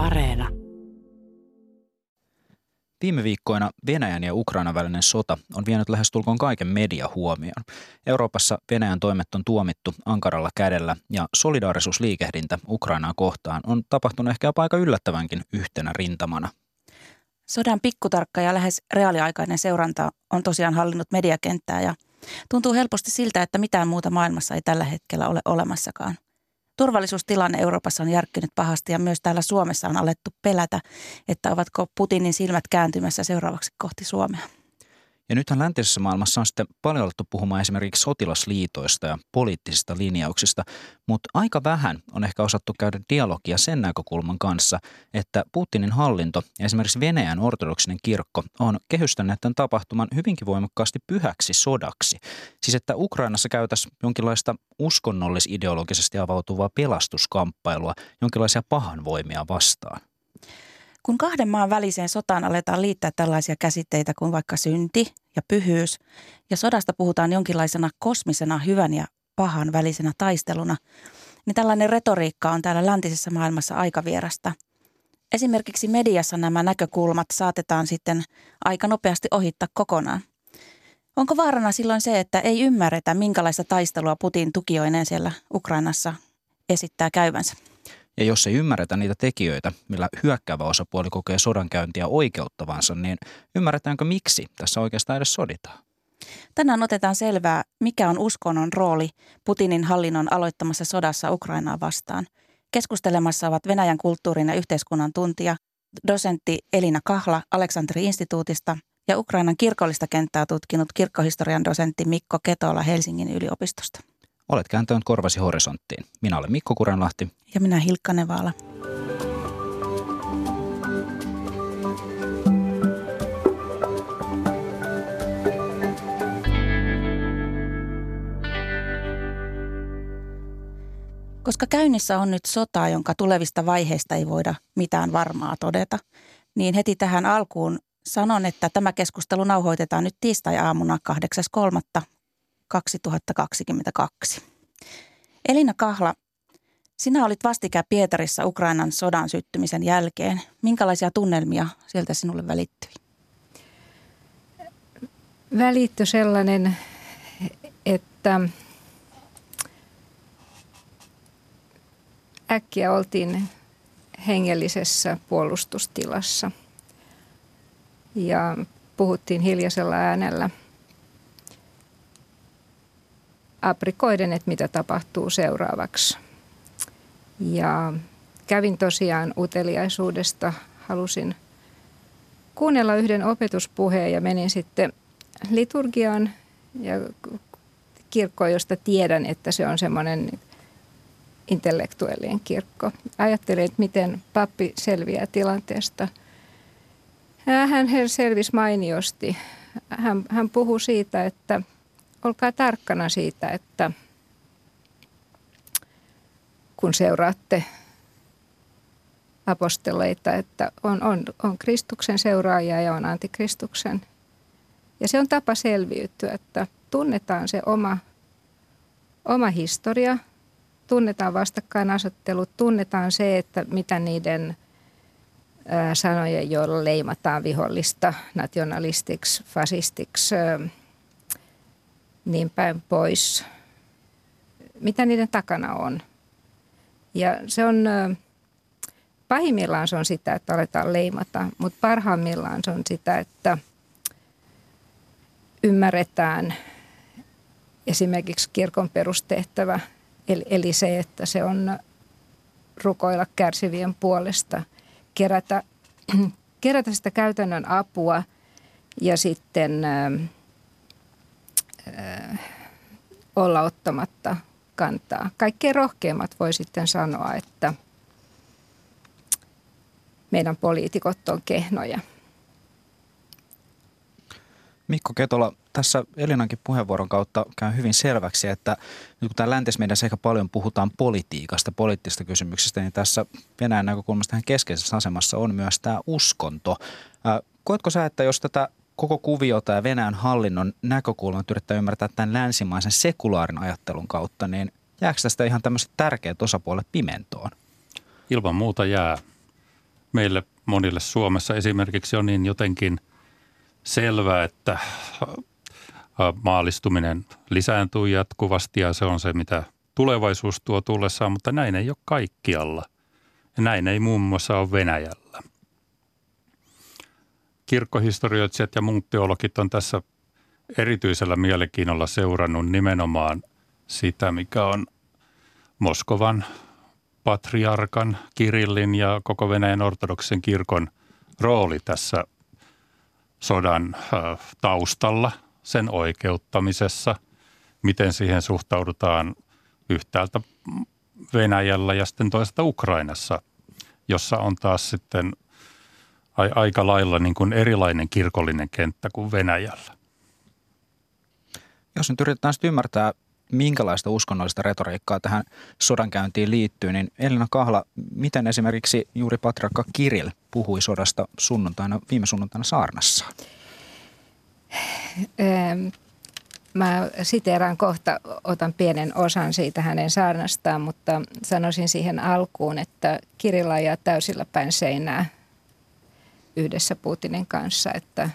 Areena. Viime viikkoina Venäjän ja Ukrainan välinen sota on vienyt lähestulkoon kaiken mediahuomioon. Euroopassa Venäjän toimet on tuomittu ankaralla kädellä ja solidaarisuusliikehdintä Ukrainaa kohtaan on tapahtunut ehkä aika yllättävänkin yhtenä rintamana. Sodan pikkutarkka ja lähes reaaliaikainen seuranta on tosiaan hallinnut mediakenttää ja tuntuu helposti siltä, että mitään muuta maailmassa ei tällä hetkellä ole olemassakaan – Turvallisuustilanne Euroopassa on järkkynyt pahasti ja myös täällä Suomessa on alettu pelätä, että ovatko Putinin silmät kääntymässä seuraavaksi kohti Suomea. Ja nythän läntisessä maailmassa on sitten paljon alettu puhumaan esimerkiksi sotilasliitoista ja poliittisista linjauksista, mutta aika vähän on ehkä osattu käydä dialogia sen näkökulman kanssa, että Putinin hallinto ja esimerkiksi Venäjän ortodoksinen kirkko on kehystäneet tämän tapahtuman hyvinkin voimakkaasti pyhäksi sodaksi. Siis että Ukrainassa käytäisiin jonkinlaista uskonnollis-ideologisesti avautuvaa pelastuskamppailua, jonkinlaisia pahanvoimia vastaan. Kun kahden maan väliseen sotaan aletaan liittää tällaisia käsitteitä kuin vaikka synti ja pyhyys, ja sodasta puhutaan jonkinlaisena kosmisena hyvän ja pahan välisenä taisteluna, niin tällainen retoriikka on täällä läntisessä maailmassa aika vierasta. Esimerkiksi mediassa nämä näkökulmat saatetaan sitten aika nopeasti ohittaa kokonaan. Onko vaarana silloin se, että ei ymmärretä, minkälaista taistelua Putin tukioineen siellä Ukrainassa esittää käyvänsä? Ja jos ei ymmärretä niitä tekijöitä, millä hyökkäävä osapuoli kokee sodankäyntiä oikeuttavansa, niin ymmärretäänkö miksi tässä oikeastaan edes soditaan? Tänään otetaan selvää, mikä on uskonnon rooli Putinin hallinnon aloittamassa sodassa Ukrainaa vastaan. Keskustelemassa ovat Venäjän kulttuurin ja yhteiskunnan tuntija, dosentti Elina Kahla Aleksanteri-instituutista ja Ukrainan kirkollista kenttää tutkinut kirkkohistorian dosentti Mikko Ketola Helsingin yliopistosta. Olet kääntänyt korvasi horisonttiin. Minä olen Mikko Kurenlahti. Ja minä Hilkka Nevala. Koska käynnissä on nyt sota, jonka tulevista vaiheista ei voida mitään varmaa todeta, niin heti tähän alkuun sanon, että tämä keskustelu nauhoitetaan nyt tiistai-aamuna 8.3. 2022. Elina Kahla, sinä olit vastikään Pietarissa Ukrainan sodan syttymisen jälkeen. Minkälaisia tunnelmia sieltä sinulle välittyi? Välittyi sellainen, että äkkiä oltiin hengellisessä puolustustilassa ja puhuttiin hiljaisella äänellä – aprikoiden, että mitä tapahtuu seuraavaksi. Ja kävin tosiaan uteliaisuudesta, halusin kuunnella yhden opetuspuheen ja menin sitten liturgiaan ja kirkkoon, josta tiedän, että se on semmoinen intellektuellinen kirkko. Ajattelin, että miten pappi selviää tilanteesta. Hän selvisi mainiosti. Hän, hän puhui siitä, että olkaa tarkkana siitä, että kun seuraatte aposteleita, että on, on, on Kristuksen seuraajia ja on antikristuksen. Ja se on tapa selviytyä, että tunnetaan se oma, oma historia, tunnetaan vastakkainasettelut, tunnetaan se, että mitä niiden sanojen, joilla leimataan vihollista nationalistiksi, fasistiksi, niin päin pois, mitä niiden takana on. Ja se on, pahimmillaan se on sitä, että aletaan leimata, mutta parhaimmillaan se on sitä, että ymmärretään esimerkiksi kirkon perustehtävä, eli, eli se, että se on rukoilla kärsivien puolesta, kerätä, kerätä sitä käytännön apua ja sitten olla ottamatta kantaa. Kaikkein rohkeimmat voi sitten sanoa, että meidän poliitikot on kehnoja. Mikko Ketola, tässä Elinankin puheenvuoron kautta käy hyvin selväksi, että nyt kun täällä läntismeidässä ehkä paljon puhutaan politiikasta, poliittisista kysymyksistä, niin tässä Venäjän näkökulmasta tähän keskeisessä asemassa on myös tämä uskonto. Koetko sä, että jos tätä koko kuviota ja Venäjän hallinnon näkökulmat yrittää ymmärtää tämän länsimaisen sekulaarin ajattelun kautta, niin jääkö tästä ihan tämmöiset tärkeät osapuolet pimentoon? Ilman muuta jää. meille monille Suomessa esimerkiksi on niin jotenkin selvää, että maalistuminen lisääntyy jatkuvasti ja se on se, mitä tulevaisuus tuo tullessaan, mutta näin ei ole kaikkialla. Ja näin ei muun muassa ole Venäjällä. Kirkkohistorioitsijat ja muut teologit on tässä erityisellä mielenkiinnolla seurannut nimenomaan sitä, mikä on Moskovan patriarkan, Kirillin ja koko Venäjän ortodoksen kirkon rooli tässä sodan taustalla, sen oikeuttamisessa, miten siihen suhtaudutaan yhtäältä Venäjällä ja sitten toisaalta Ukrainassa, jossa on taas sitten aika lailla niin kuin erilainen kirkollinen kenttä kuin Venäjällä. Jos nyt yritetään sitten ymmärtää, minkälaista uskonnollista retoriikkaa tähän sodankäyntiin liittyy, niin Elina Kahla, miten esimerkiksi juuri patriarkka Kirill puhui sodasta sunnuntaina, viime sunnuntaina saarnassa? Mä siteeraan kohta, otan pienen osan siitä hänen saarnastaan, mutta sanoisin siihen alkuun, että Kirilla ja täysillä päin seinää yhdessä Putinin kanssa, että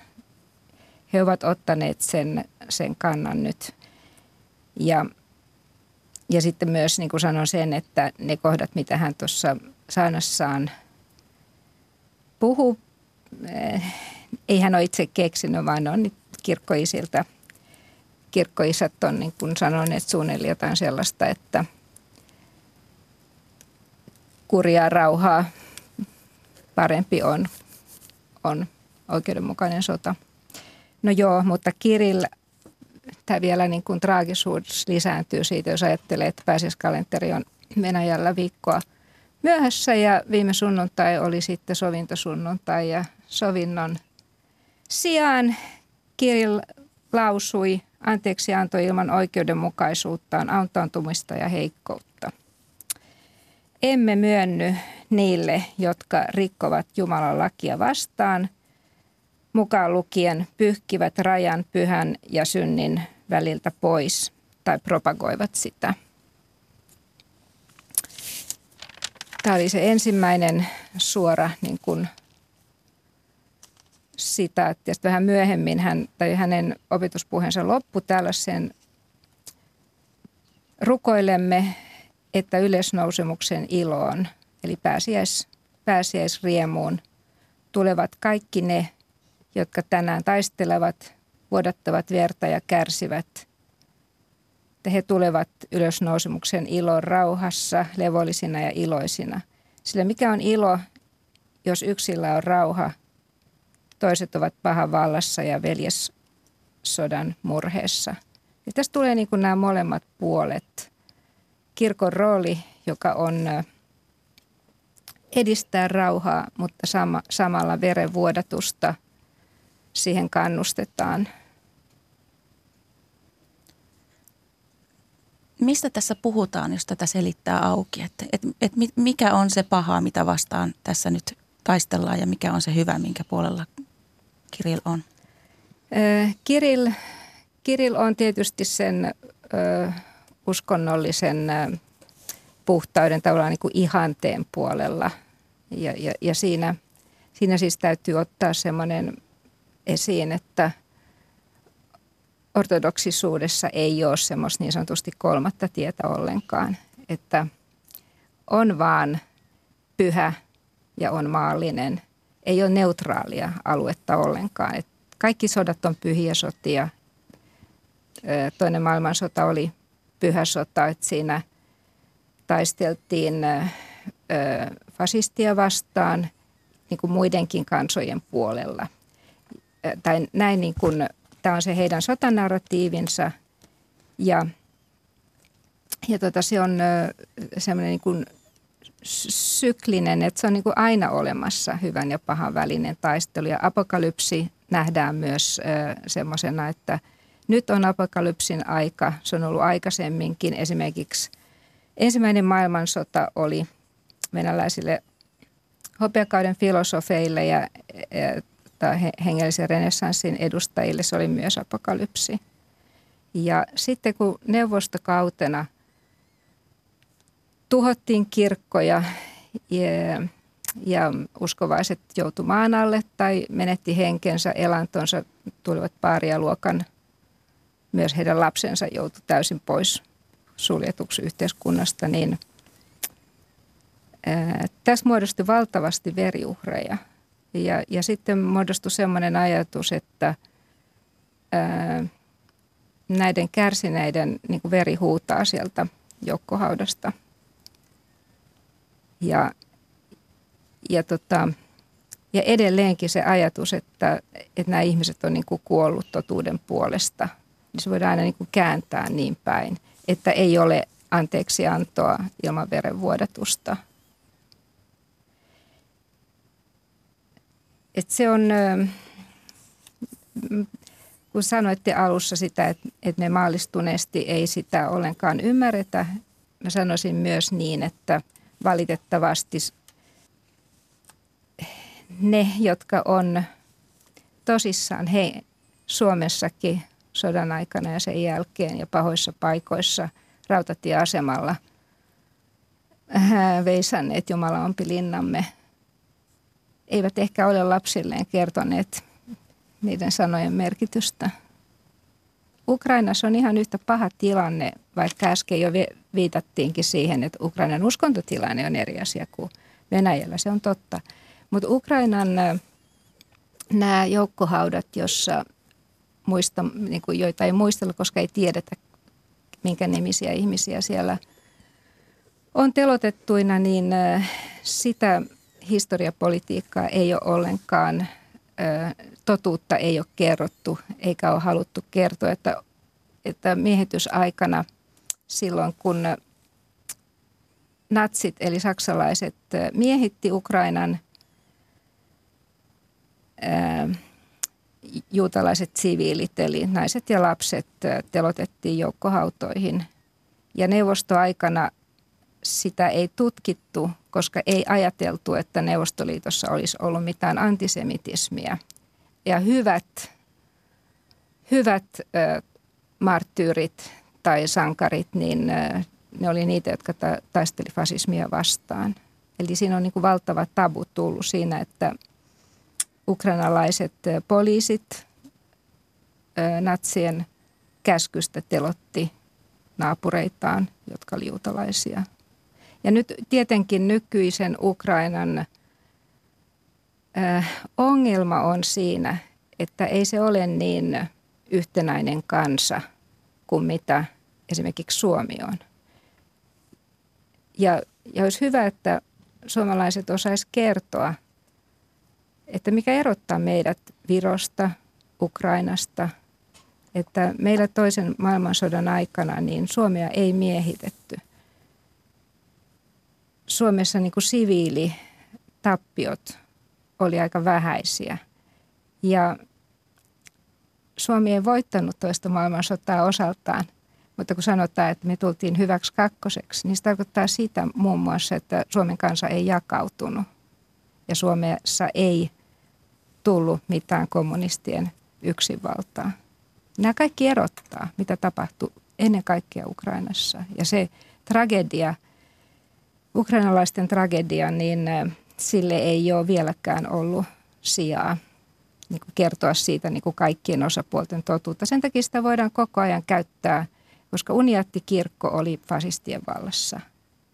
he ovat ottaneet sen, sen kannan nyt. Ja, ja sitten myös niin kuin sanon sen, että ne kohdat, mitä hän tuossa saanassaan puhuu, eh, ei hän ole itse keksinyt, vaan on kirkkoisilta. Kirkkoisat on niin kuin sanoneet suunnilleen jotain sellaista, että kurjaa rauhaa parempi on, on oikeudenmukainen sota. No joo, mutta Kirill, tämä vielä niin kuin traagisuus lisääntyy siitä, jos ajattelee, että pääsiäiskalenteri on Venäjällä viikkoa myöhässä ja viime sunnuntai oli sitten sovintosunnuntai ja sovinnon sijaan Kirill lausui anteeksi antoi ilman oikeudenmukaisuuttaan, antaantumista ja heikkoutta. Emme myönny niille, jotka rikkovat Jumalan lakia vastaan, mukaan lukien pyyhkivät rajan pyhän ja synnin väliltä pois tai propagoivat sitä. Tämä oli se ensimmäinen suora niin kuin sitä, että vähän myöhemmin hän, tai hänen opetuspuheensa loppu tällaisen rukoilemme, että yleisnousemuksen iloon, eli pääsiäis, pääsiäisriemuun, tulevat kaikki ne, jotka tänään taistelevat, vuodattavat verta ja kärsivät. Että he tulevat ylösnousemuksen ilon rauhassa, levollisina ja iloisina. Sillä mikä on ilo, jos yksillä on rauha, toiset ovat pahan vallassa ja veljessodan murheessa. Ja tästä tulee niin kuin nämä molemmat puolet. Kirkon rooli, joka on edistää rauhaa, mutta sama, samalla verenvuodatusta – siihen kannustetaan. Mistä tässä puhutaan, jos tätä selittää auki? Että et, et mikä on se paha, mitä vastaan tässä nyt taistellaan ja mikä on se hyvä, minkä puolella Kirill on? Kirill, Kirill on tietysti sen ö, uskonnollisen puhtauden tavallaan niin kuin ihanteen puolella. Ja, ja, ja siinä, siinä siis täytyy ottaa semmoinen esiin, että ortodoksisuudessa ei ole semmoista niin sanotusti kolmatta tietä ollenkaan, että on vaan pyhä ja on maallinen. Ei ole neutraalia aluetta ollenkaan. Et kaikki sodat on pyhiä sotia. Toinen maailmansota oli pyhä sota, että siinä taisteltiin fasistia vastaan niin kuin muidenkin kansojen puolella – tai näin niin kuin, tämä on se heidän sotanarratiivinsa. Ja, ja tota, se on semmoinen niin kuin syklinen, että se on niin kuin aina olemassa hyvän ja pahan välinen taistelu. Ja apokalypsi nähdään myös semmoisena, että nyt on apokalypsin aika, se on ollut aikaisemminkin esimerkiksi ensimmäinen maailmansota oli venäläisille hopeakauden filosofeille ja, ja hengellisen renessanssin edustajille se oli myös apokalypsi. Ja sitten kun neuvostokautena tuhottiin kirkkoja ja, ja uskovaiset joutu maan alle tai menetti henkensä, elantonsa, tulivat paarialuokan. Myös heidän lapsensa joutui täysin pois suljetuksi yhteiskunnasta, niin ää, tässä muodostui valtavasti veriuhreja. Ja, ja sitten muodostui sellainen ajatus, että ää, näiden kärsineiden niin veri huutaa sieltä joukkohaudasta. Ja ja, tota, ja edelleenkin se ajatus, että, että nämä ihmiset on niin kuin kuollut totuuden puolesta, niin se voidaan aina niin kuin kääntää niin päin, että ei ole anteeksiantoa ilman verenvuodatusta. Et se on, kun sanoitte alussa sitä, että, me maallistuneesti ei sitä ollenkaan ymmärretä, mä sanoisin myös niin, että valitettavasti ne, jotka on tosissaan he Suomessakin sodan aikana ja sen jälkeen ja pahoissa paikoissa rautatieasemalla veisanneet Jumalaompi linnamme, eivät ehkä ole lapsilleen kertoneet niiden sanojen merkitystä. Ukrainassa on ihan yhtä paha tilanne, vaikka äsken jo viitattiinkin siihen, että Ukrainan uskontotilanne on eri asia kuin Venäjällä. Se on totta. Mutta Ukrainan nämä joukkohaudat, jossa muista, niin kuin joita ei muistella, koska ei tiedetä, minkä nimisiä ihmisiä siellä on telotettuina, niin sitä historiapolitiikkaa ei ole ollenkaan, totuutta ei ole kerrottu eikä ole haluttu kertoa, että, että miehitysaikana silloin kun natsit eli saksalaiset miehitti Ukrainan – juutalaiset siviilit, eli naiset ja lapset telotettiin joukkohautoihin. Ja neuvostoaikana sitä ei tutkittu, koska ei ajateltu, että Neuvostoliitossa olisi ollut mitään antisemitismiä. Ja hyvät, hyvät ö, marttyyrit tai sankarit, niin ö, ne oli niitä, jotka ta- taisteli fasismia vastaan. Eli siinä on niin kuin valtava tabu tullut siinä, että – ukrainalaiset poliisit natsien käskystä telotti naapureitaan, jotka oli juutalaisia. Ja nyt tietenkin nykyisen Ukrainan ongelma on siinä, että ei se ole niin yhtenäinen kansa kuin mitä esimerkiksi Suomi on. Ja, ja olisi hyvä, että suomalaiset osaisivat kertoa – että mikä erottaa meidät Virosta, Ukrainasta, että meillä toisen maailmansodan aikana niin Suomea ei miehitetty. Suomessa niin kuin siviilitappiot oli aika vähäisiä ja Suomi ei voittanut toista maailmansotaa osaltaan, mutta kun sanotaan, että me tultiin hyväksi kakkoseksi, niin se tarkoittaa sitä muun muassa, että Suomen kansa ei jakautunut ja Suomessa ei tullut mitään kommunistien yksinvaltaa. Nämä kaikki erottaa, mitä tapahtui ennen kaikkea Ukrainassa. Ja se tragedia, ukrainalaisten tragedia, niin sille ei ole vieläkään ollut sijaa niin kuin kertoa siitä niin kuin kaikkien osapuolten totuutta. Sen takia sitä voidaan koko ajan käyttää, koska uniattikirkko oli fasistien vallassa.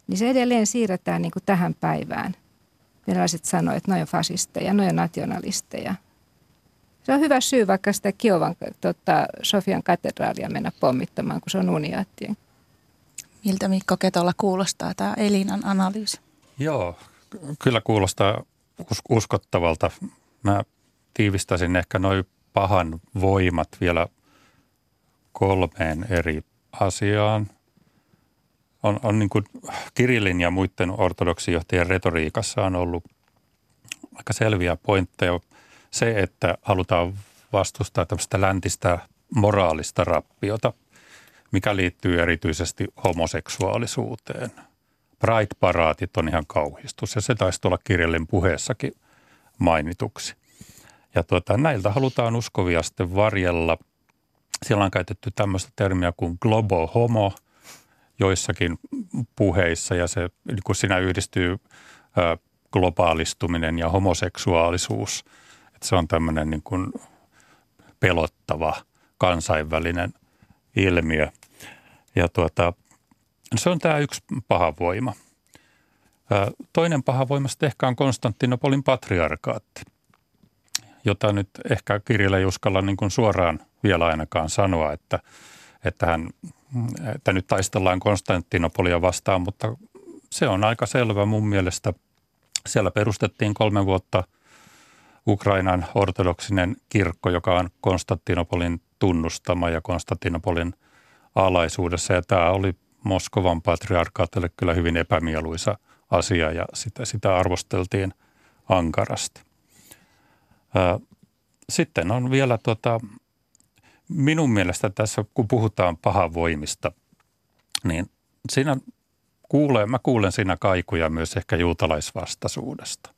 Niin se edelleen siirretään niin kuin tähän päivään venäläiset sanoivat, että noin on fasisteja, noin on nationalisteja. Se on hyvä syy vaikka sitä Kiovan tota, Sofian katedraalia mennä pommittamaan, kun se on uniaattien. Miltä Mikko Ketolla kuulostaa tämä Elinan analyysi? Joo, kyllä kuulostaa uskottavalta. Mä tiivistäisin ehkä noin pahan voimat vielä kolmeen eri asiaan – on, on niin kuin Kirillin ja muiden ortodoksijohtajien retoriikassa on ollut aika selviä pointteja. Se, että halutaan vastustaa tämmöistä läntistä moraalista rappiota, mikä liittyy erityisesti homoseksuaalisuuteen. Pride-paraatit on ihan kauhistus ja se taisi tulla Kirillin puheessakin mainituksi. Ja tuota, näiltä halutaan uskovia sitten varjella. Siellä on käytetty tämmöistä termiä kuin globo homo – joissakin puheissa ja se, kun siinä yhdistyy globaalistuminen ja homoseksuaalisuus. Että se on tämmöinen niin kuin pelottava kansainvälinen ilmiö. Ja tuota, se on tämä yksi paha voima. Toinen paha voima sitten ehkä on Konstantinopolin patriarkaatti, jota nyt ehkä kirjalle ei uskalla niin kuin suoraan vielä ainakaan sanoa, että, että, hän, että nyt taistellaan Konstantinopolia vastaan, mutta se on aika selvä mun mielestä. Siellä perustettiin kolme vuotta Ukrainan ortodoksinen kirkko, joka on Konstantinopolin tunnustama ja Konstantinopolin alaisuudessa. Ja tämä oli Moskovan patriarkaatille kyllä hyvin epämieluisa asia ja sitä, sitä arvosteltiin ankarasti. Sitten on vielä tota, minun mielestä tässä, kun puhutaan pahavoimista, niin siinä kuulee, mä kuulen siinä kaikuja myös ehkä juutalaisvastaisuudesta.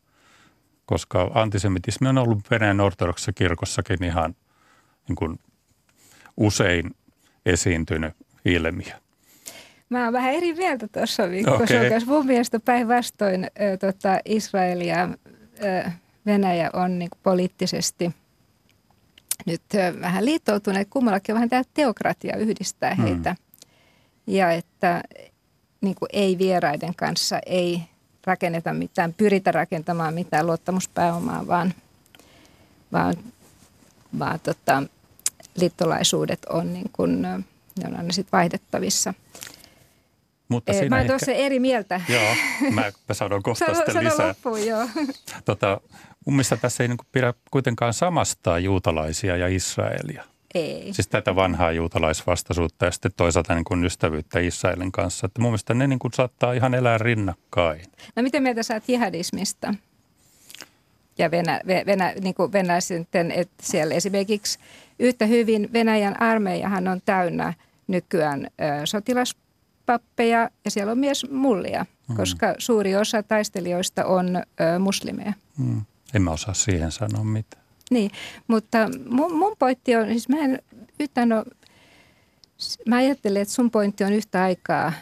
Koska antisemitismi on ollut Venäjän ortodoksissa kirkossakin ihan niin kuin usein esiintynyt ilmiö. Mä oon vähän eri mieltä tuossa viikossa. Okay. Mun mielestä päinvastoin tota, Israel ja ö, Venäjä on niin poliittisesti nyt vähän liittoutuneet. Kummallakin on vähän tämä teokratia yhdistää hmm. heitä. Ja että niin kuin ei vieraiden kanssa ei rakenneta mitään, pyritä rakentamaan mitään luottamuspääomaa, vaan, vaan, vaan tota, liittolaisuudet on, niin kuin, ne on aina sit vaihdettavissa. Mutta eh, mä oon tuossa eri mieltä. Joo, mä, mä sanon kohta sano, sitten sano lisää. Loppuun, joo. Tota, mun mielestä tässä ei niin pidä kuitenkaan samastaa juutalaisia ja Israelia. Ei. Siis tätä vanhaa juutalaisvastaisuutta ja sitten toisaalta niin kuin ystävyyttä Israelin kanssa. Että mun mielestä ne niin kuin saattaa ihan elää rinnakkain. No miten mieltä saat jihadismista? Ja Venä, Venä, niin kuin venäläisten, että siellä esimerkiksi yhtä hyvin Venäjän armeijahan on täynnä nykyään ö, sotilaspappeja ja siellä on myös mullia, mm. koska suuri osa taistelijoista on ö, muslimeja. Mm. En mä osaa siihen sanoa mitään. Niin, mutta mun, mun pointti on, siis mä en yhtään ole, mä ajattelen, että sun pointti on yhtä aikaa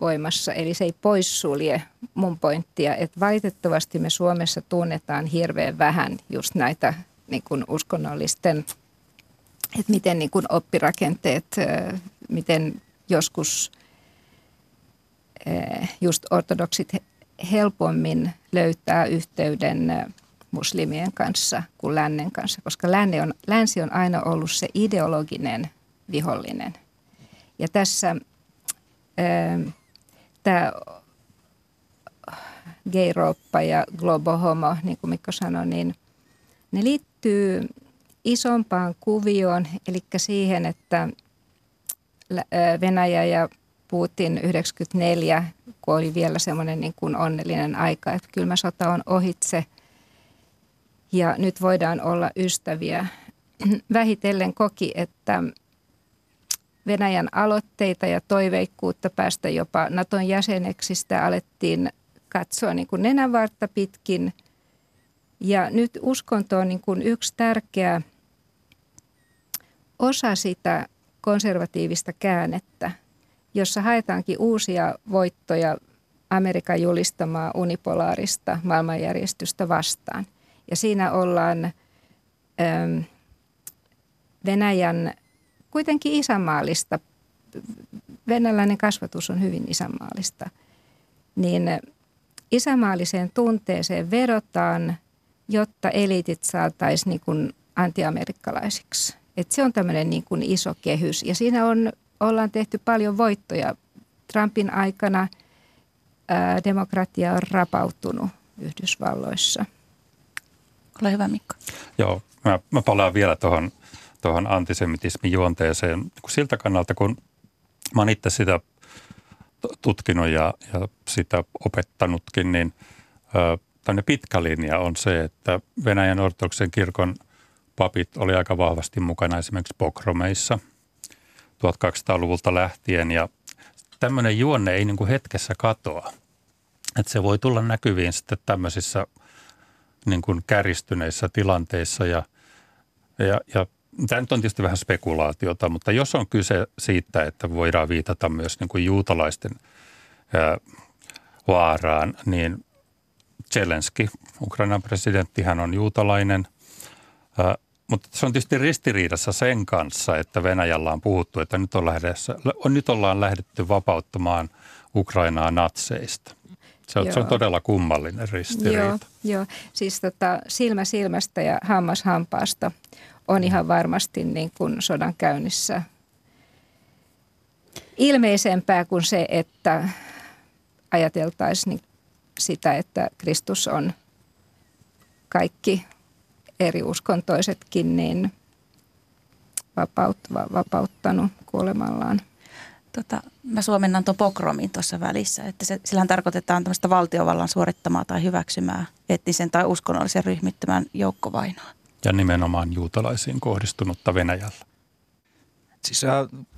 voimassa, eli se ei poissulje mun pointtia, että valitettavasti me Suomessa tunnetaan hirveän vähän just näitä niin kuin uskonnollisten, että miten niin kuin oppirakenteet, miten joskus just ortodoksit helpommin löytää yhteyden muslimien kanssa kuin lännen kanssa, koska länsi on, länsi on aina ollut se ideologinen vihollinen. Ja tässä ähm, tämä gayroppa ja globohomo, niin kuin Mikko sanoi, niin ne liittyy isompaan kuvioon, eli siihen, että Venäjä ja Putin 94, kun oli vielä semmoinen niin kuin onnellinen aika, että kylmä sota on ohitse – ja nyt voidaan olla ystäviä. Vähitellen koki, että Venäjän aloitteita ja toiveikkuutta päästä jopa Naton jäseneksi sitä alettiin katsoa niin kuin nenänvartta pitkin. Ja nyt uskonto on niin kuin yksi tärkeä osa sitä konservatiivista käännettä, jossa haetaankin uusia voittoja Amerikan julistamaa unipolaarista maailmanjärjestystä vastaan. Ja siinä ollaan ähm, Venäjän kuitenkin isänmaallista, venäläinen kasvatus on hyvin isänmaallista, niin isänmaalliseen tunteeseen vedotaan, jotta eliitit saataisiin niin antiamerikkalaisiksi. Et se on tämmöinen niin iso kehys ja siinä on, ollaan tehty paljon voittoja. Trumpin aikana ää, demokratia on rapautunut Yhdysvalloissa – ole hyvä Mikko. Joo, mä, mä palaan vielä tuohon tuohon antisemitismin juonteeseen siltä kannalta, kun mä oon itse sitä tutkinut ja, ja sitä opettanutkin, niin tänne pitkä linja on se, että Venäjän ortodoksen kirkon papit oli aika vahvasti mukana esimerkiksi pokromeissa 1200-luvulta lähtien ja tämmöinen juonne ei niin kuin hetkessä katoa. Että se voi tulla näkyviin sitten tämmöisissä – niin kuin käristyneissä tilanteissa ja, ja, ja Tämä nyt on tietysti vähän spekulaatiota, mutta jos on kyse siitä, että voidaan viitata myös niin kuin juutalaisten ää, vaaraan, niin Zelenski, Ukrainan presidentti, hän on juutalainen. Mutta se on tietysti ristiriidassa sen kanssa, että Venäjällä on puhuttu, että nyt, on lähdessä, nyt ollaan lähdetty vapauttamaan Ukrainaa natseista. Se on, se on todella kummallinen ristiriita. Joo, joo. siis tota, silmä silmästä ja hammas hampaasta on ihan varmasti niin kuin sodan käynnissä ilmeisempää kuin se, että ajateltaisiin niin sitä, että Kristus on kaikki eri uskontoisetkin niin vapaut, vapauttanut kuolemallaan. Tota, mä suomennan tuon pokromin tuossa välissä, että se, sillähän tarkoitetaan tämmöistä valtiovallan suorittamaa tai hyväksymää etnisen tai uskonnollisen ryhmittymän joukkovainoa. Ja nimenomaan juutalaisiin kohdistunutta Venäjällä. Siis äh,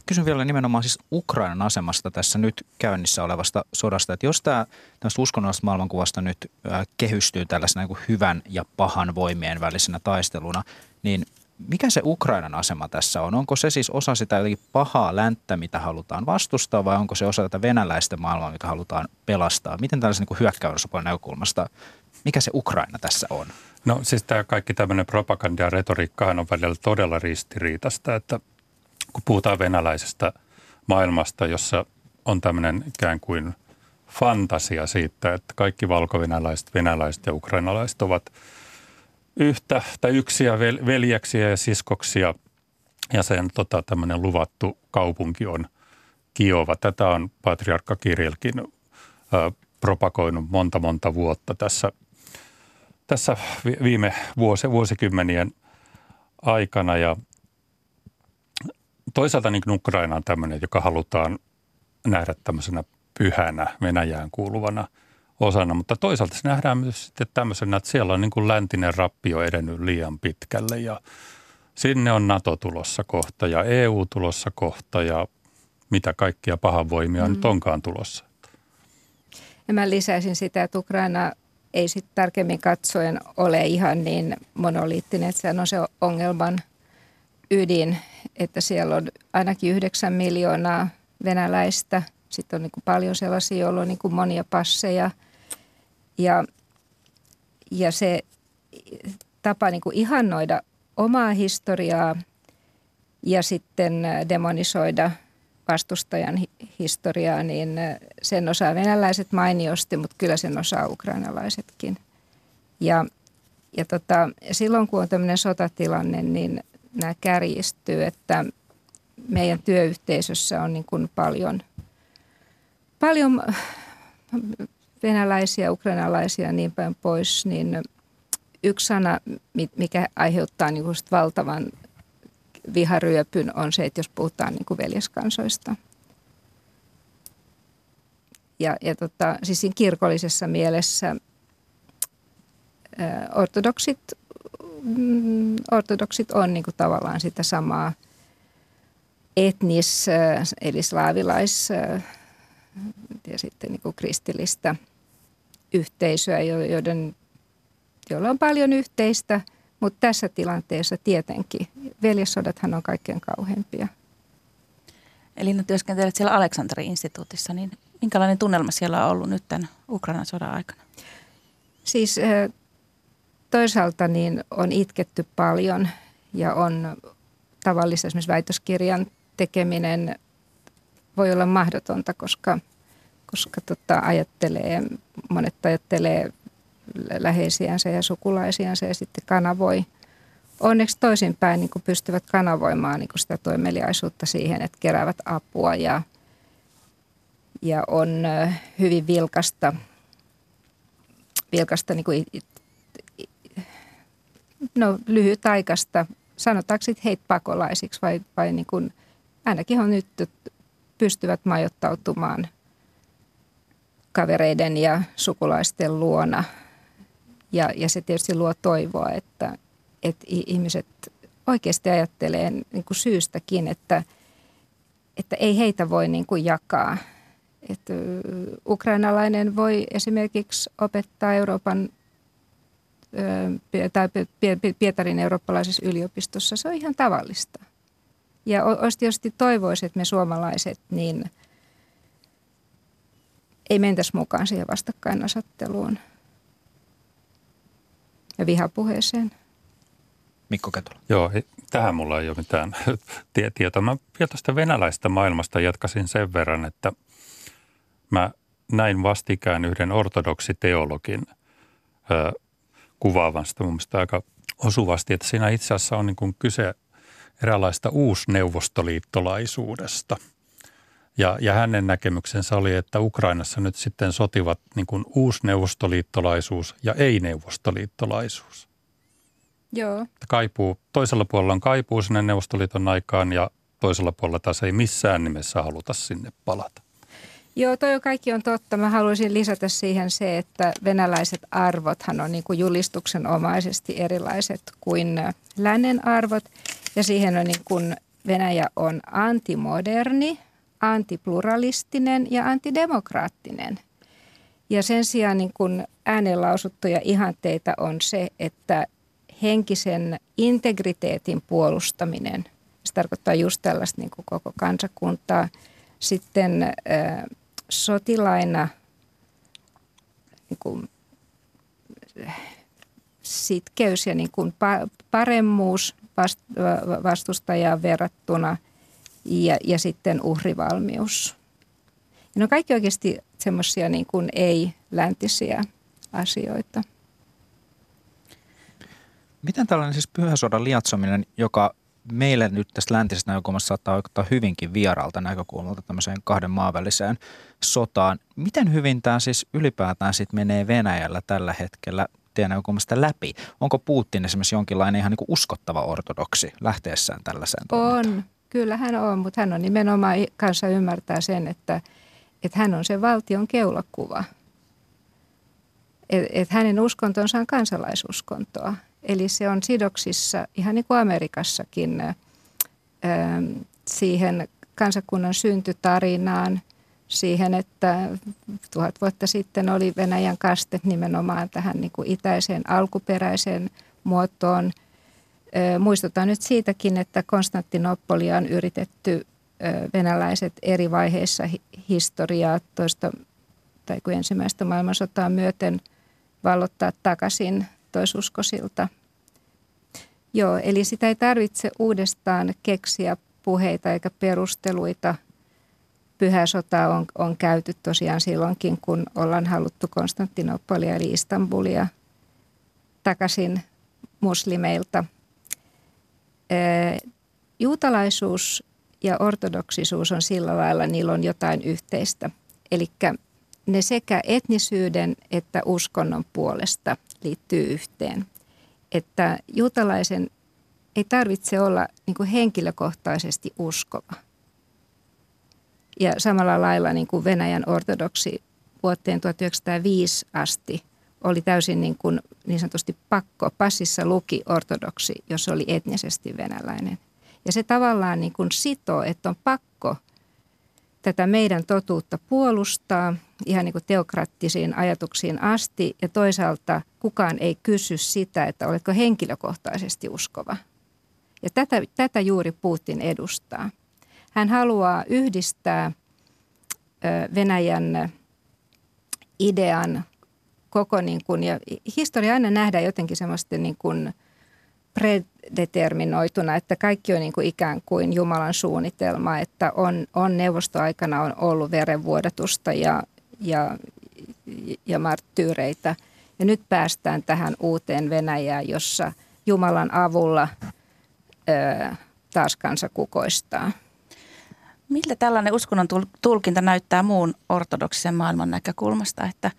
kysyn vielä nimenomaan siis Ukrainan asemasta tässä nyt käynnissä olevasta sodasta. Että jos tämä tästä uskonnollisesta maailmankuvasta nyt äh, kehystyy tällaisena niin kuin hyvän ja pahan voimien välisenä taisteluna, niin mikä se Ukrainan asema tässä on? Onko se siis osa sitä jotenkin pahaa länttä, mitä halutaan vastustaa, vai onko se osa tätä venäläistä maailmaa, mikä halutaan pelastaa? Miten tällaisen niin hyökkäysosapuolen näkökulmasta, mikä se Ukraina tässä on? No siis tämä kaikki tämmöinen propaganda ja retoriikkahan on välillä todella ristiriitasta, että kun puhutaan venäläisestä maailmasta, jossa on tämmöinen ikään kuin fantasia siitä, että kaikki valkovenäläiset, venäläiset ja ukrainalaiset ovat yhtä tai yksiä veljeksiä ja siskoksia ja sen tota, tämmöinen luvattu kaupunki on Kiova. Tätä on patriarkka Kirilkin propagoinut monta monta vuotta tässä, tässä viime vuosi, vuosikymmenien aikana ja toisaalta niin Ukraina on tämmöinen, joka halutaan nähdä tämmöisenä pyhänä Venäjään kuuluvana osana, mutta toisaalta se nähdään myös sitten tämmöisenä, että siellä on niin kuin läntinen rappio edennyt liian pitkälle ja sinne on NATO tulossa kohta ja EU tulossa kohta ja mitä kaikkia pahanvoimia mm. nyt onkaan tulossa. Ja mä lisäisin sitä, että Ukraina ei sitten tarkemmin katsoen ole ihan niin monoliittinen, että se on se ongelman ydin, että siellä on ainakin yhdeksän miljoonaa venäläistä. Sitten on niin kuin paljon sellaisia, joilla on niin kuin monia passeja. Ja, ja se tapa niin kuin ihannoida omaa historiaa ja sitten demonisoida vastustajan historiaa, niin sen osaa venäläiset mainiosti, mutta kyllä sen osaa ukrainalaisetkin. Ja, ja tota, silloin kun on tämmöinen sotatilanne, niin nämä kärjistyy, että meidän työyhteisössä on niin kuin paljon, paljon venäläisiä, ukrainalaisia ja niin päin pois, niin yksi sana, mikä aiheuttaa niin kuin valtavan viharyöpyn, on se, että jos puhutaan niin kuin veljeskansoista. Ja, ja tota, siis siinä kirkollisessa mielessä ortodoksit mm, ortodoksit on niin kuin tavallaan sitä samaa etnis, eli slaavilais ja sitten niin kuin kristillistä yhteisöä, joiden, joilla on paljon yhteistä, mutta tässä tilanteessa tietenkin veljessodathan on kaikkein kauheimpia. Eli no työskentelet siellä Aleksanteri-instituutissa, niin minkälainen tunnelma siellä on ollut nyt tämän Ukrainan sodan aikana? Siis toisaalta niin on itketty paljon ja on tavallisesti esimerkiksi väitöskirjan tekeminen voi olla mahdotonta, koska, koska tota, ajattelee, monet ajattelee läheisiänsä ja sukulaisiansa ja sitten kanavoi. Onneksi toisinpäin niin pystyvät kanavoimaan niin sitä toimeliaisuutta siihen, että keräävät apua ja, ja on hyvin vilkasta, vilkasta niin no, lyhytaikaista, sanotaanko sitten heitä pakolaisiksi vai, vai niin kuin, ainakin on nyt pystyvät majoittautumaan kavereiden ja sukulaisten luona. Ja, ja se tietysti luo toivoa, että, että ihmiset oikeasti ajattelee niin kuin syystäkin, että, että ei heitä voi niin kuin jakaa. Että ukrainalainen voi esimerkiksi opettaa Euroopan tai Pietarin eurooppalaisessa yliopistossa, se on ihan tavallista. Ja tietysti toivoisi, että me suomalaiset niin ei mentäisi mukaan siihen vastakkainasetteluun. ja vihapuheeseen. Mikko Ketula. Joo, tähän mulla ei ole mitään tietoa. Mä vielä tästä venäläistä maailmasta jatkasin sen verran, että mä näin vastikään yhden ortodoksiteologin ö, kuvaavan sitä mun mielestä aika osuvasti, että siinä itse asiassa on niin kuin kyse eräänlaista uusneuvostoliittolaisuudesta. Ja, ja hänen näkemyksensä oli, että Ukrainassa nyt sitten sotivat niin kuin uusneuvostoliittolaisuus ja ei-neuvostoliittolaisuus. Joo. Kaipuu, toisella puolella on kaipuu sinne Neuvostoliiton aikaan ja toisella puolella taas ei missään nimessä haluta sinne palata. Joo, toi kaikki on totta. Mä haluaisin lisätä siihen se, että venäläiset arvothan on niin kuin julistuksenomaisesti erilaiset kuin lännen arvot. Ja siihen on niin kuin Venäjä on antimoderni, antipluralistinen ja antidemokraattinen. Ja sen sijaan niin kuin ääneen lausuttuja ihanteita on se, että henkisen integriteetin puolustaminen, se tarkoittaa just tällaista niin kuin koko kansakuntaa, sitten äh, sotilaina niin kuin, sitkeys ja niin kuin paremmuus vastustajaan verrattuna ja, ja sitten uhrivalmius. Ja ne on kaikki oikeasti semmoisia niin kuin ei-läntisiä asioita. Miten tällainen siis pyhäsodan liatsominen, joka meille nyt tästä läntisestä näkökulmasta saattaa oikeuttaa hyvinkin vieraalta näkökulmalta tämmöiseen kahden maan väliseen sotaan. Miten hyvin tämä siis ylipäätään sitten menee Venäjällä tällä hetkellä teidän näkökulmasta läpi? Onko Putin esimerkiksi jonkinlainen ihan niin uskottava ortodoksi lähteessään tällaiseen? On, kyllä hän on, mutta hän on nimenomaan kanssa ymmärtää sen, että, että hän on se valtion keulakuva. Että et hänen uskontonsa on kansalaisuskontoa. Eli se on sidoksissa ihan niin kuin Amerikassakin siihen kansakunnan syntytarinaan, siihen, että tuhat vuotta sitten oli Venäjän kaste nimenomaan tähän niin kuin itäiseen alkuperäiseen muotoon. Muistutan nyt siitäkin, että Konstantinopolia on yritetty venäläiset eri vaiheissa historiaa toista tai kuin ensimmäistä maailmansotaa myöten vallottaa takaisin toisuskosilta. Joo, eli sitä ei tarvitse uudestaan keksiä puheita eikä perusteluita. Pyhä sota on, on käyty tosiaan silloinkin, kun ollaan haluttu Konstantinopolia eli Istanbulia takaisin muslimeilta. juutalaisuus ja ortodoksisuus on sillä lailla, niillä on jotain yhteistä. Eli ne sekä etnisyyden että uskonnon puolesta liittyy yhteen. Että juutalaisen ei tarvitse olla niin kuin henkilökohtaisesti uskova. Ja samalla lailla niin kuin Venäjän ortodoksi vuoteen 1905 asti oli täysin niin, kuin, niin sanotusti pakko. Passissa luki ortodoksi, jos oli etnisesti venäläinen. Ja se tavallaan niin kuin sitoo, että on pakko tätä meidän totuutta puolustaa ihan niin kuin teokraattisiin ajatuksiin asti ja toisaalta kukaan ei kysy sitä, että oletko henkilökohtaisesti uskova. Ja tätä, tätä juuri Putin edustaa. Hän haluaa yhdistää Venäjän idean koko, niin kuin, ja historia aina nähdään jotenkin semmoista niin kuin – predeterminoituna, että kaikki on niin kuin ikään kuin Jumalan suunnitelma, että on, on neuvostoaikana on ollut verenvuodatusta ja, ja, ja marttyyreitä. Ja nyt päästään tähän uuteen Venäjään, jossa Jumalan avulla ö, taas kansa kukoistaa. Miltä tällainen uskonnon tulkinta näyttää muun ortodoksisen maailman näkökulmasta, että,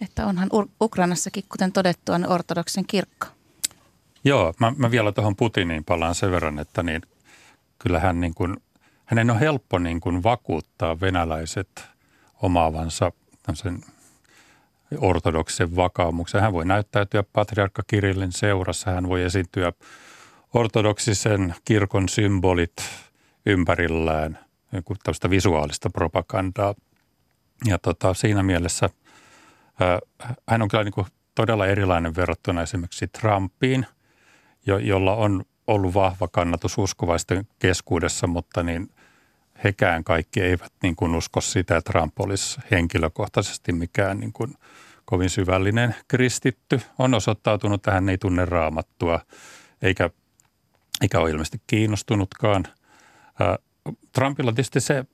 että onhan Ukrainassakin, kuten todettua, ortodoksen kirkko? Joo, mä, mä vielä tuohon Putiniin palaan sen verran, että niin, kyllähän niin kuin, hänen on helppo niin kuin vakuuttaa venäläiset omaavansa sen ortodoksen vakaumuksen. Hän voi näyttäytyä patriarkka Kirillin seurassa, hän voi esiintyä ortodoksisen kirkon symbolit ympärillään, tällaista visuaalista propagandaa. Ja tota, siinä mielessä ää, hän on kyllä niin kuin todella erilainen verrattuna esimerkiksi Trumpiin – jo, jolla on ollut vahva kannatus uskovaisten keskuudessa, mutta niin hekään kaikki eivät niin kuin usko sitä, että Trump olisi henkilökohtaisesti mikään niin kuin kovin syvällinen kristitty. On osoittautunut, että hän ei tunne raamattua, eikä, eikä ole ilmeisesti kiinnostunutkaan. Trumpilla tietysti se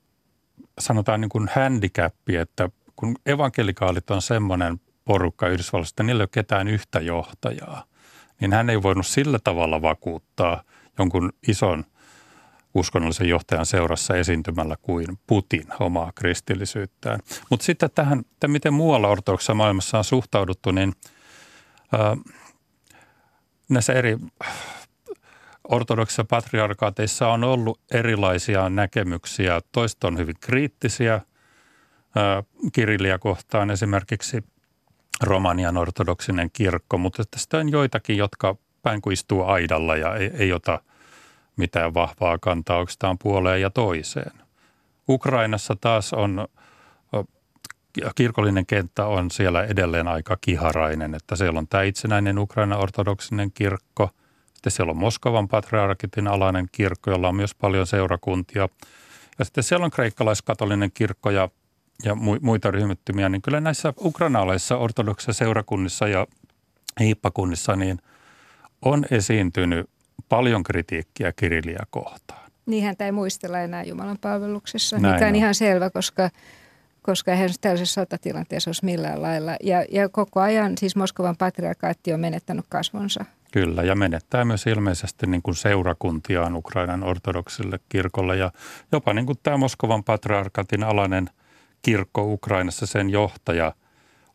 sanotaan niin kuin handicappi, että kun evankelikaalit on semmoinen porukka Yhdysvalloista, että niillä ei ole ketään yhtä johtajaa, niin hän ei voinut sillä tavalla vakuuttaa jonkun ison uskonnollisen johtajan seurassa esiintymällä kuin Putin omaa kristillisyyttään. Mutta sitten tähän, että miten muualla ortodoksissa maailmassa on suhtauduttu, niin ää, näissä eri ortodoksissa patriarkaateissa on ollut erilaisia näkemyksiä. Toista on hyvin kriittisiä Kirilliä kohtaan, esimerkiksi Romanian ortodoksinen kirkko, mutta tästä on joitakin, jotka päin kuin istuu aidalla ja ei, ei ota mitään vahvaa kantaa oikeastaan puoleen ja toiseen. Ukrainassa taas on, kirkollinen kenttä on siellä edelleen aika kiharainen, että siellä on tämä itsenäinen Ukraina ortodoksinen kirkko – sitten siellä on Moskovan patriarkitin alainen kirkko, jolla on myös paljon seurakuntia. Ja sitten siellä on kreikkalaiskatolinen kirkko ja, ja muita ryhmittymiä. Niin kyllä näissä ukrainalaisissa ortodoksissa seurakunnissa ja hiippakunnissa niin on esiintynyt paljon kritiikkiä Kirilliä kohtaan. Niinhän tämä ei muistella enää Jumalan palveluksessa, Näin mikä on, on ihan selvä, koska koska eihän tällaisessa sotatilanteessa olisi millään lailla. Ja, ja koko ajan siis Moskovan patriarkaatti on menettänyt kasvonsa. Kyllä, ja menettää myös ilmeisesti niin kuin seurakuntiaan Ukrainan ortodoksille kirkolle. Ja jopa niin kuin tämä Moskovan patriarkatin alainen kirkko Ukrainassa, sen johtaja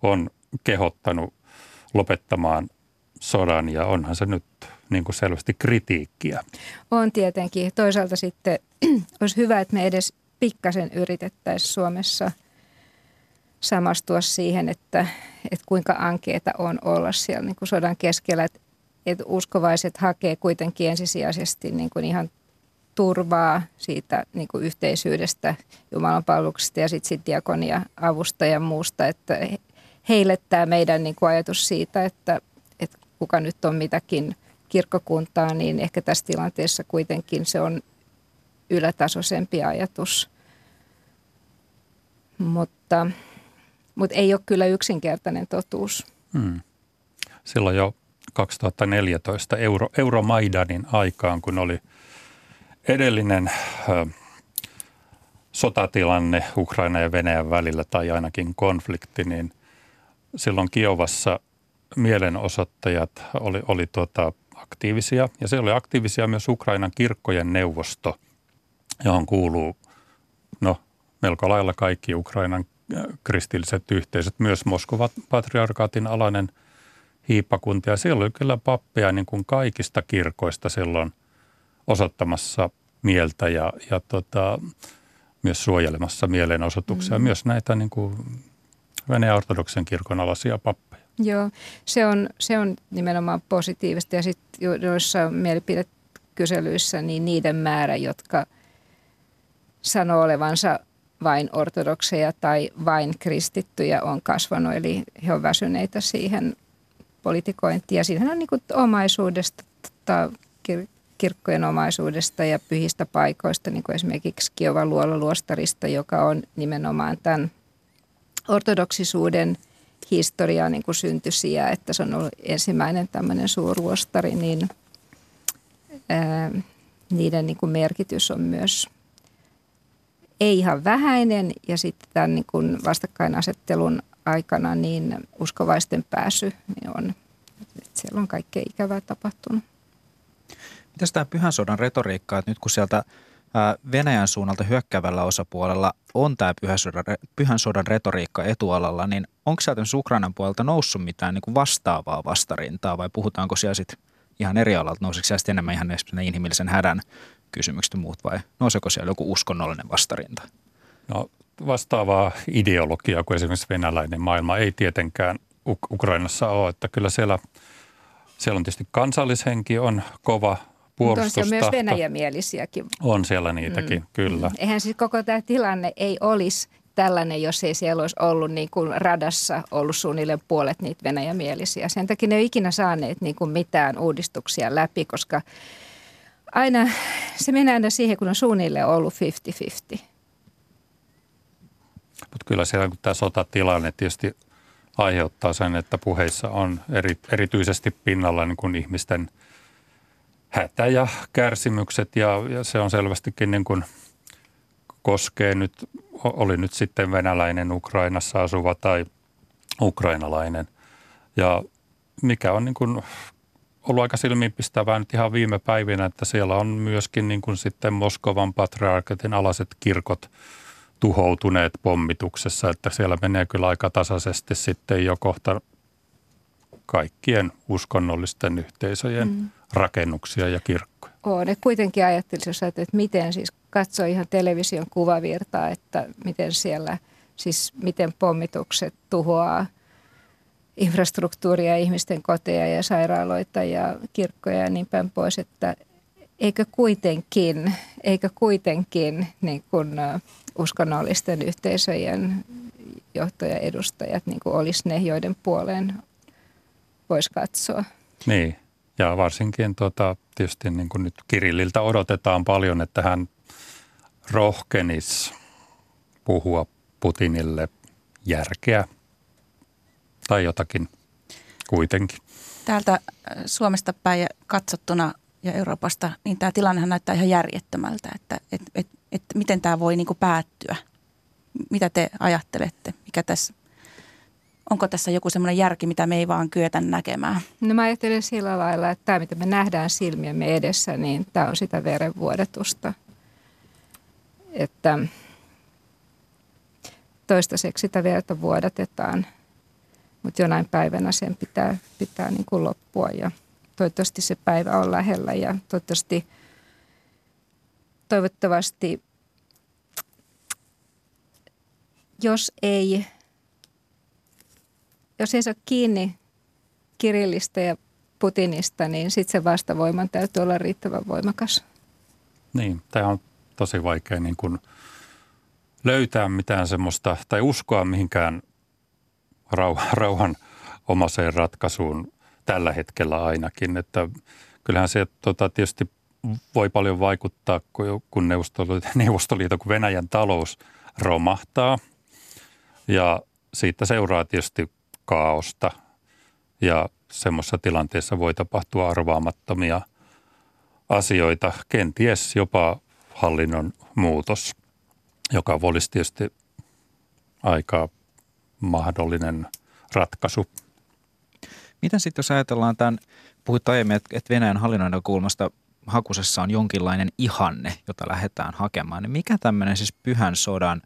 on kehottanut lopettamaan sodan ja onhan se nyt niin kuin selvästi kritiikkiä. On tietenkin. Toisaalta sitten olisi hyvä, että me edes pikkasen yritettäisiin Suomessa – samastua siihen, että, että kuinka ankeeta on olla siellä niin kuin sodan keskellä. Että, että uskovaiset hakee kuitenkin ensisijaisesti niin kuin ihan turvaa siitä niin kuin yhteisyydestä, Jumalan palveluksesta ja sitten sit diakonia avusta ja muusta. Että heille tämä meidän niin kuin ajatus siitä, että, että kuka nyt on mitäkin kirkkokuntaa, niin ehkä tässä tilanteessa kuitenkin se on ylätasoisempi ajatus. Mutta mutta ei ole kyllä yksinkertainen totuus. Hmm. Silloin jo 2014 Euro, Euromaidanin aikaan, kun oli edellinen ö, sotatilanne Ukraina ja Venäjän välillä tai ainakin konflikti, niin silloin Kiovassa mielenosoittajat oli, oli tuota, aktiivisia ja se oli aktiivisia myös Ukrainan kirkkojen neuvosto, johon kuuluu no, melko lailla kaikki Ukrainan kristilliset yhteisöt, myös Moskovan patriarkaatin alainen hiippakunta. Ja siellä oli kyllä pappeja niin kuin kaikista kirkoista silloin osoittamassa mieltä ja, ja tota, myös suojelemassa mielenosoituksia. Mm. Myös näitä niin kuin Venäjän ortodoksen kirkon alaisia pappeja. Joo, se on, se on nimenomaan positiivista ja sitten joissa mielipidekyselyissä niin niiden määrä, jotka sanoo olevansa vain ortodokseja tai vain kristittyjä on kasvanut, eli he ovat väsyneitä siihen politikointiin. Ja siinähän on niin omaisuudesta, tota, kirkkojen omaisuudesta ja pyhistä paikoista, niin kuin esimerkiksi Kiovan luolastarista, joka on nimenomaan tämän ortodoksisuuden historiaa niin kuin syntysiä, että se on ollut ensimmäinen tämmöinen suurluostari, niin ää, niiden niin kuin merkitys on myös ei ihan vähäinen ja sitten tämän niin kuin vastakkainasettelun aikana niin uskovaisten pääsy niin on, että siellä on kaikkea ikävää tapahtunut. Mitäs tämä pyhän sodan retoriikka, että nyt kun sieltä Venäjän suunnalta hyökkäävällä osapuolella on tämä pyhän sodan, pyhän sodan retoriikka etualalla, niin onko sieltä Ukrainan puolelta noussut mitään niin kuin vastaavaa vastarintaa vai puhutaanko siellä sitten ihan eri alalta, nousiko siellä enemmän ihan inhimillisen hädän kysymykset ja muut vai nouseeko siellä joku uskonnollinen vastarinta? No vastaavaa ideologiaa kuin esimerkiksi venäläinen maailma ei tietenkään Ukrainassa ole, että kyllä siellä, siellä on tietysti kansallishenki on kova, puolustustahto. on myös venäjämielisiäkin. On siellä niitäkin, mm. kyllä. Eihän siis koko tämä tilanne ei olisi tällainen, jos ei siellä olisi ollut niin kuin radassa ollut suunnilleen puolet niitä venäjämielisiä. Sen takia ne ei ikinä saaneet niin kuin mitään uudistuksia läpi, koska aina, se menee aina siihen, kun on suunnilleen ollut 50-50. Mutta kyllä siellä kun tämä sotatilanne tietysti aiheuttaa sen, että puheissa on eri, erityisesti pinnalla niin kuin ihmisten hätä ja kärsimykset ja, ja se on selvästikin niin kuin koskee nyt, oli nyt sitten venäläinen Ukrainassa asuva tai ukrainalainen. Ja mikä on niin kuin ollut aika silmiinpistävää nyt ihan viime päivinä, että siellä on myöskin niin kuin sitten Moskovan patriarkatin alaset kirkot tuhoutuneet pommituksessa, että siellä menee kyllä aika tasaisesti sitten jo kohta kaikkien uskonnollisten yhteisöjen mm. Rakennuksia ja kirkkoja. On. Et kuitenkin ajattelisin, että miten siis katsoo ihan television kuvavirtaa, että miten siellä, siis miten pommitukset tuhoaa infrastruktuuria, ihmisten koteja ja sairaaloita ja kirkkoja ja niin päin pois, että eikö kuitenkin, eikö kuitenkin niin kuin uskonnollisten yhteisöjen johtoja edustajat niin kuin olisi ne, joiden puoleen voisi katsoa. Niin, ja varsinkin tuota, tietysti niin kuin nyt Kirilliltä odotetaan paljon, että hän rohkenisi puhua Putinille järkeä tai jotakin kuitenkin. Täältä äh, Suomesta päin katsottuna ja Euroopasta, niin tämä tilannehan näyttää ihan järjettömältä, että et, et, et miten tämä voi niin kuin päättyä. Mitä te ajattelette? Mikä tässä, onko tässä joku semmoinen järki, mitä me ei vaan kyetä näkemään? No mä ajattelen sillä lailla, että tämä mitä me nähdään silmiemme edessä, niin tämä on sitä verenvuodatusta. Että toistaiseksi sitä verta vuodatetaan – mutta jonain päivänä sen pitää, pitää niin kuin loppua ja toivottavasti se päivä on lähellä ja toivottavasti, toivottavasti jos ei, jos ei saa kiinni Kirillistä ja Putinista, niin sitten se vastavoiman täytyy olla riittävän voimakas. Niin, tämä on tosi vaikea niin kuin löytää mitään semmoista tai uskoa mihinkään rauhan omaseen ratkaisuun tällä hetkellä ainakin. Että kyllähän se tota, tietysti voi paljon vaikuttaa, kun Neuvostoliiton kun Venäjän talous romahtaa ja siitä seuraa tietysti kaaosta ja semmoisessa tilanteessa voi tapahtua arvaamattomia asioita, kenties jopa hallinnon muutos, joka olisi tietysti aika mahdollinen ratkaisu. Miten sitten jos ajatellaan tämän, puhuit aiemmin, että Venäjän hallinnon kulmasta hakusessa on jonkinlainen ihanne, jota lähdetään hakemaan, niin mikä tämmöinen siis pyhän sodan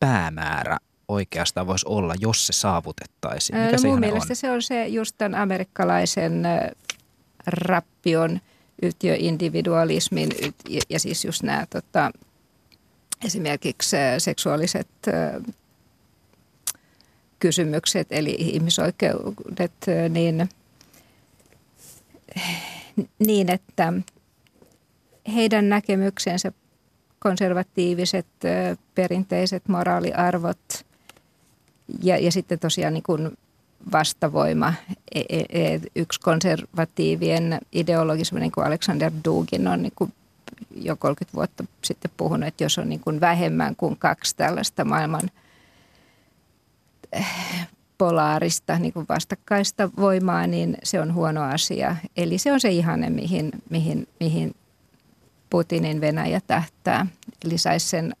päämäärä oikeastaan voisi olla, jos se saavutettaisiin? Mikä se Mun mielestä on? se on se just tämän amerikkalaisen rappion, yhtiöindividualismin ja siis just nämä tota, esimerkiksi seksuaaliset kysymykset, eli ihmisoikeudet, niin, niin että heidän näkemyksensä, konservatiiviset perinteiset moraaliarvot ja, ja sitten tosiaan niin kuin vastavoima. E, e, e, yksi konservatiivien ideologismi, niin kuin Alexander Dugin on niin kuin jo 30 vuotta sitten puhunut, että jos on niin kuin vähemmän kuin kaksi tällaista maailman – polaarista, niin kuin vastakkaista voimaa, niin se on huono asia. Eli se on se ihanne, mihin, mihin, mihin Putinin Venäjä tähtää. Lisäisi sen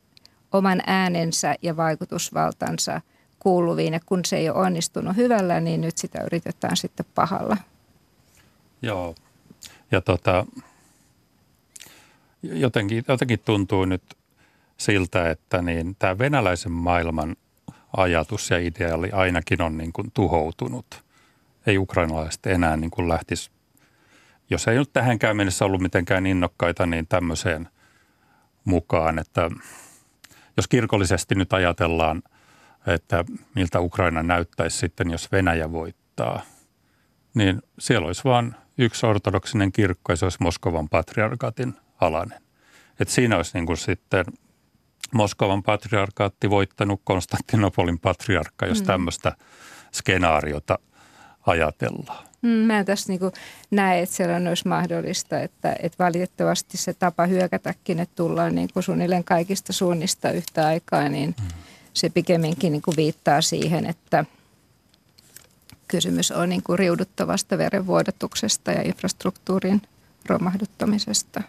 oman äänensä ja vaikutusvaltansa kuuluviin. Ja kun se ei ole onnistunut hyvällä, niin nyt sitä yritetään sitten pahalla. Joo. Ja tota, jotenkin, jotenkin tuntuu nyt siltä, että niin tämä venäläisen maailman ajatus ja ideaali ainakin on niin kuin tuhoutunut. Ei ukrainalaiset enää niin kuin lähtisi, jos ei nyt tähänkään mennessä ollut mitenkään innokkaita, niin tämmöiseen mukaan, että jos kirkollisesti nyt ajatellaan, että miltä Ukraina näyttäisi sitten, jos Venäjä voittaa, niin siellä olisi vain yksi ortodoksinen kirkko ja se olisi Moskovan patriarkaatin alainen. että siinä olisi niin kuin sitten Moskovan patriarkaatti voittanut Konstantinopolin patriarkka, jos mm. tämmöistä skenaariota ajatellaan. Mm, mä en tässä niin näe, että sellainen olisi mahdollista, että, että valitettavasti se tapa hyökätäkin, että tullaan niin kuin suunnilleen kaikista suunnista yhtä aikaa, niin mm. Se pikemminkin niin kuin viittaa siihen, että, kysymys on niin kuin riuduttavasta verenvuodatuksesta ja infrastruktuurin romahduttamisesta.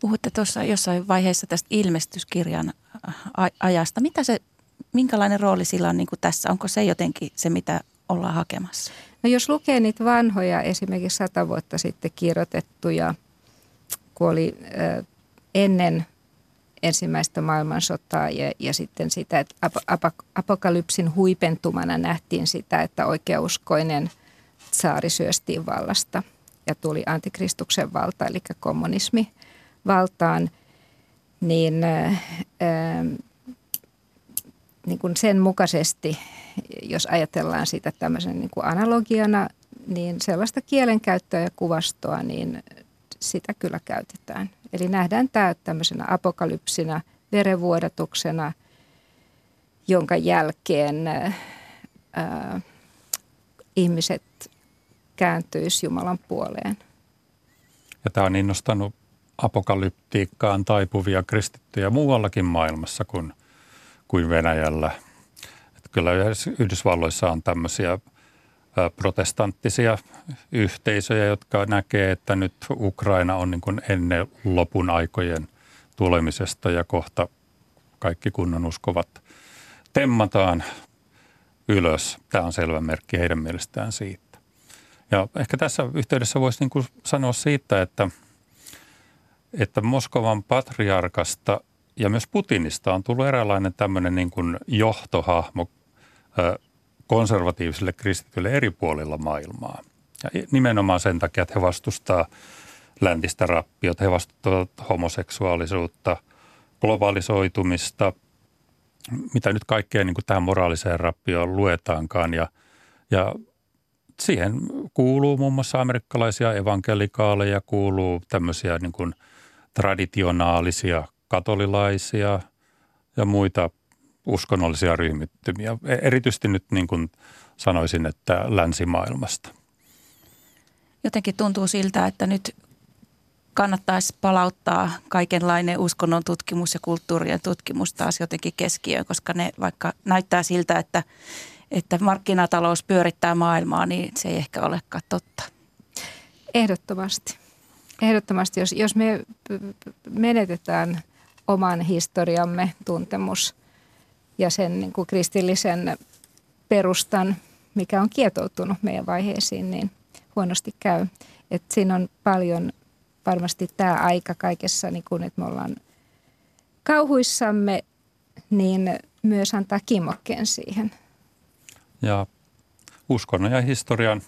Puhutte tuossa jossain vaiheessa tästä ilmestyskirjan ajasta. Mitä se, minkälainen rooli sillä on niin kuin tässä? Onko se jotenkin se, mitä ollaan hakemassa? No jos lukee niitä vanhoja, esimerkiksi sata vuotta sitten kirjoitettuja, kun oli äh, ennen ensimmäistä maailmansotaa ja, ja sitten sitä, että ap, ap, apokalypsin huipentumana nähtiin sitä, että oikeauskoinen saari syöstiin vallasta ja tuli antikristuksen valta, eli kommunismi valtaan, niin, ää, niin kuin sen mukaisesti, jos ajatellaan sitä tämmöisen niin kuin analogiana, niin sellaista kielenkäyttöä ja kuvastoa, niin sitä kyllä käytetään. Eli nähdään tämä tämmöisenä apokalypsina, verenvuodatuksena, jonka jälkeen ää, ihmiset kääntyisi Jumalan puoleen. Ja tämä on innostanut apokalyptiikkaan taipuvia kristittyjä muuallakin maailmassa kuin, kuin Venäjällä. Että kyllä Yhdysvalloissa on tämmöisiä protestanttisia yhteisöjä, jotka näkee, että nyt Ukraina on niin kuin ennen lopun aikojen tulemisesta ja kohta kaikki kunnon uskovat temmataan ylös. Tämä on selvä merkki heidän mielestään siitä. Ja ehkä tässä yhteydessä voisi niin kuin sanoa siitä, että, että Moskovan patriarkasta ja myös Putinista on tullut eräänlainen tämmöinen niin kuin johtohahmo konservatiivisille kristityille eri puolilla maailmaa. Ja nimenomaan sen takia, että he vastustaa läntistä rappiota, he vastustavat homoseksuaalisuutta, globalisoitumista, mitä nyt kaikkea niin kuin tähän moraaliseen rappioon luetaankaan. Ja, ja siihen kuuluu muun muassa amerikkalaisia evankelikaaleja, kuuluu tämmöisiä niin kuin traditionaalisia katolilaisia ja muita uskonnollisia ryhmittymiä, e, erityisesti nyt niin kuin sanoisin, että länsimaailmasta. Jotenkin tuntuu siltä, että nyt kannattaisi palauttaa kaikenlainen uskonnon tutkimus ja kulttuurien tutkimus taas jotenkin keskiöön, koska ne vaikka näyttää siltä, että, että markkinatalous pyörittää maailmaa, niin se ei ehkä olekaan totta. Ehdottomasti. Ehdottomasti, jos, jos me menetetään oman historiamme tuntemus – ja sen niin kuin kristillisen perustan, mikä on kietoutunut meidän vaiheisiin, niin huonosti käy. Et siinä on paljon varmasti tämä aika kaikessa, niin kun, että me ollaan kauhuissamme, niin myös antaa kimmokkeen siihen. Ja uskonnon ja historian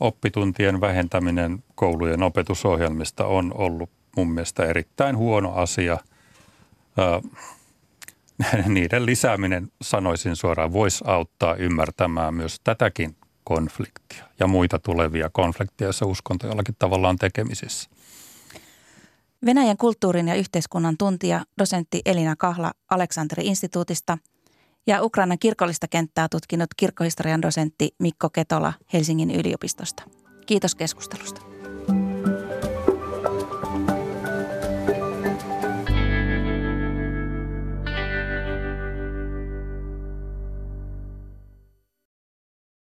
oppituntien vähentäminen koulujen opetusohjelmista on ollut mun mielestä erittäin huono asia niiden lisääminen, sanoisin suoraan, voisi auttaa ymmärtämään myös tätäkin konfliktia ja muita tulevia konflikteja, joissa uskonto jollakin tavalla on tekemisissä. Venäjän kulttuurin ja yhteiskunnan tuntija, dosentti Elina Kahla Aleksanteri-instituutista ja Ukrainan kirkollista kenttää tutkinut kirkkohistorian dosentti Mikko Ketola Helsingin yliopistosta. Kiitos keskustelusta.